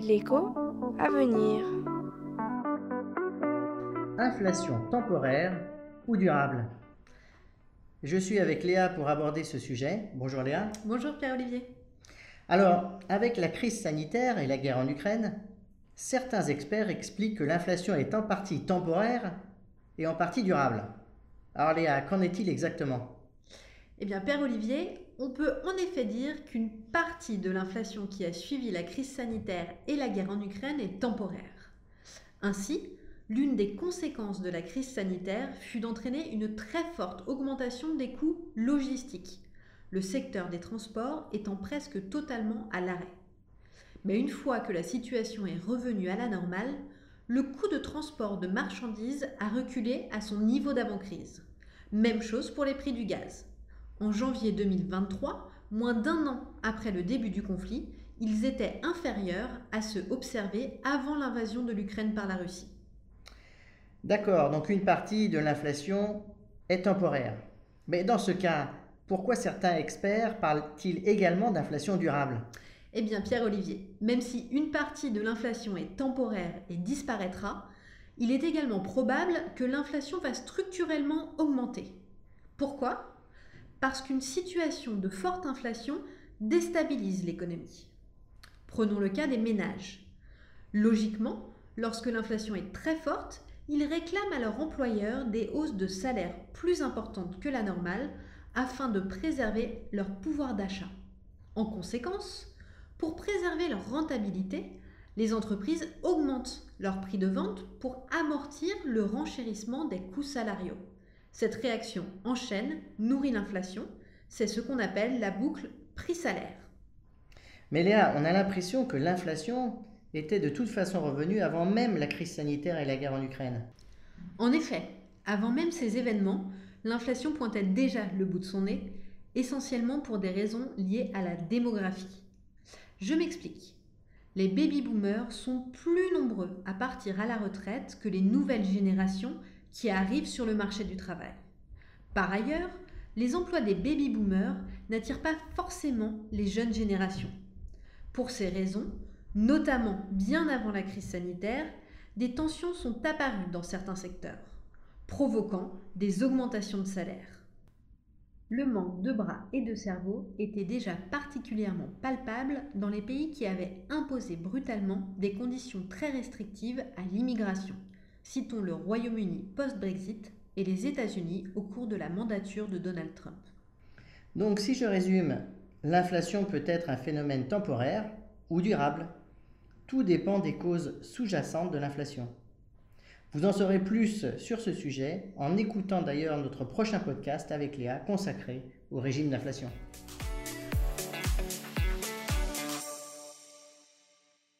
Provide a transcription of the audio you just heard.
L'écho à venir. Inflation temporaire ou durable? Je suis avec Léa pour aborder ce sujet. Bonjour Léa. Bonjour Pierre-Olivier. Alors, avec la crise sanitaire et la guerre en Ukraine, certains experts expliquent que l'inflation est en partie temporaire et en partie durable. Alors Léa, qu'en est-il exactement? Eh bien, Père Olivier, on peut en effet dire qu'une partie de l'inflation qui a suivi la crise sanitaire et la guerre en Ukraine est temporaire. Ainsi, l'une des conséquences de la crise sanitaire fut d'entraîner une très forte augmentation des coûts logistiques, le secteur des transports étant presque totalement à l'arrêt. Mais une fois que la situation est revenue à la normale, le coût de transport de marchandises a reculé à son niveau d'avant-crise. Même chose pour les prix du gaz. En janvier 2023, moins d'un an après le début du conflit, ils étaient inférieurs à ceux observés avant l'invasion de l'Ukraine par la Russie. D'accord, donc une partie de l'inflation est temporaire. Mais dans ce cas, pourquoi certains experts parlent-ils également d'inflation durable? Eh bien, Pierre-Olivier, même si une partie de l'inflation est temporaire et disparaîtra, il est également probable que l'inflation va structurellement augmenter. Pourquoi? Parce qu'une situation de forte inflation déstabilise l'économie. Prenons le cas des ménages. Logiquement, lorsque l'inflation est très forte, ils réclament à leur employeur des hausses de salaire plus importantes que la normale afin de préserver leur pouvoir d'achat. En conséquence, pour préserver leur rentabilité, les entreprises augmentent leur prix de vente pour amortir le renchérissement des coûts salariaux. Cette réaction en chaîne nourrit l'inflation. C'est ce qu'on appelle la boucle prix-salaire. Mais Léa, on a l'impression que l'inflation était de toute façon revenue avant même la crise sanitaire et la guerre en Ukraine. En effet, avant même ces événements, l'inflation pointait déjà le bout de son nez, essentiellement pour des raisons liées à la démographie. Je m'explique. Les baby-boomers sont plus nombreux à partir à la retraite que les nouvelles générations qui arrivent sur le marché du travail. Par ailleurs, les emplois des baby-boomers n'attirent pas forcément les jeunes générations. Pour ces raisons, notamment bien avant la crise sanitaire, des tensions sont apparues dans certains secteurs, provoquant des augmentations de salaire. Le manque de bras et de cerveau était déjà particulièrement palpable dans les pays qui avaient imposé brutalement des conditions très restrictives à l'immigration, Citons le Royaume-Uni post-Brexit et les États-Unis au cours de la mandature de Donald Trump. Donc si je résume, l'inflation peut être un phénomène temporaire ou durable. Tout dépend des causes sous-jacentes de l'inflation. Vous en saurez plus sur ce sujet en écoutant d'ailleurs notre prochain podcast avec Léa consacré au régime d'inflation.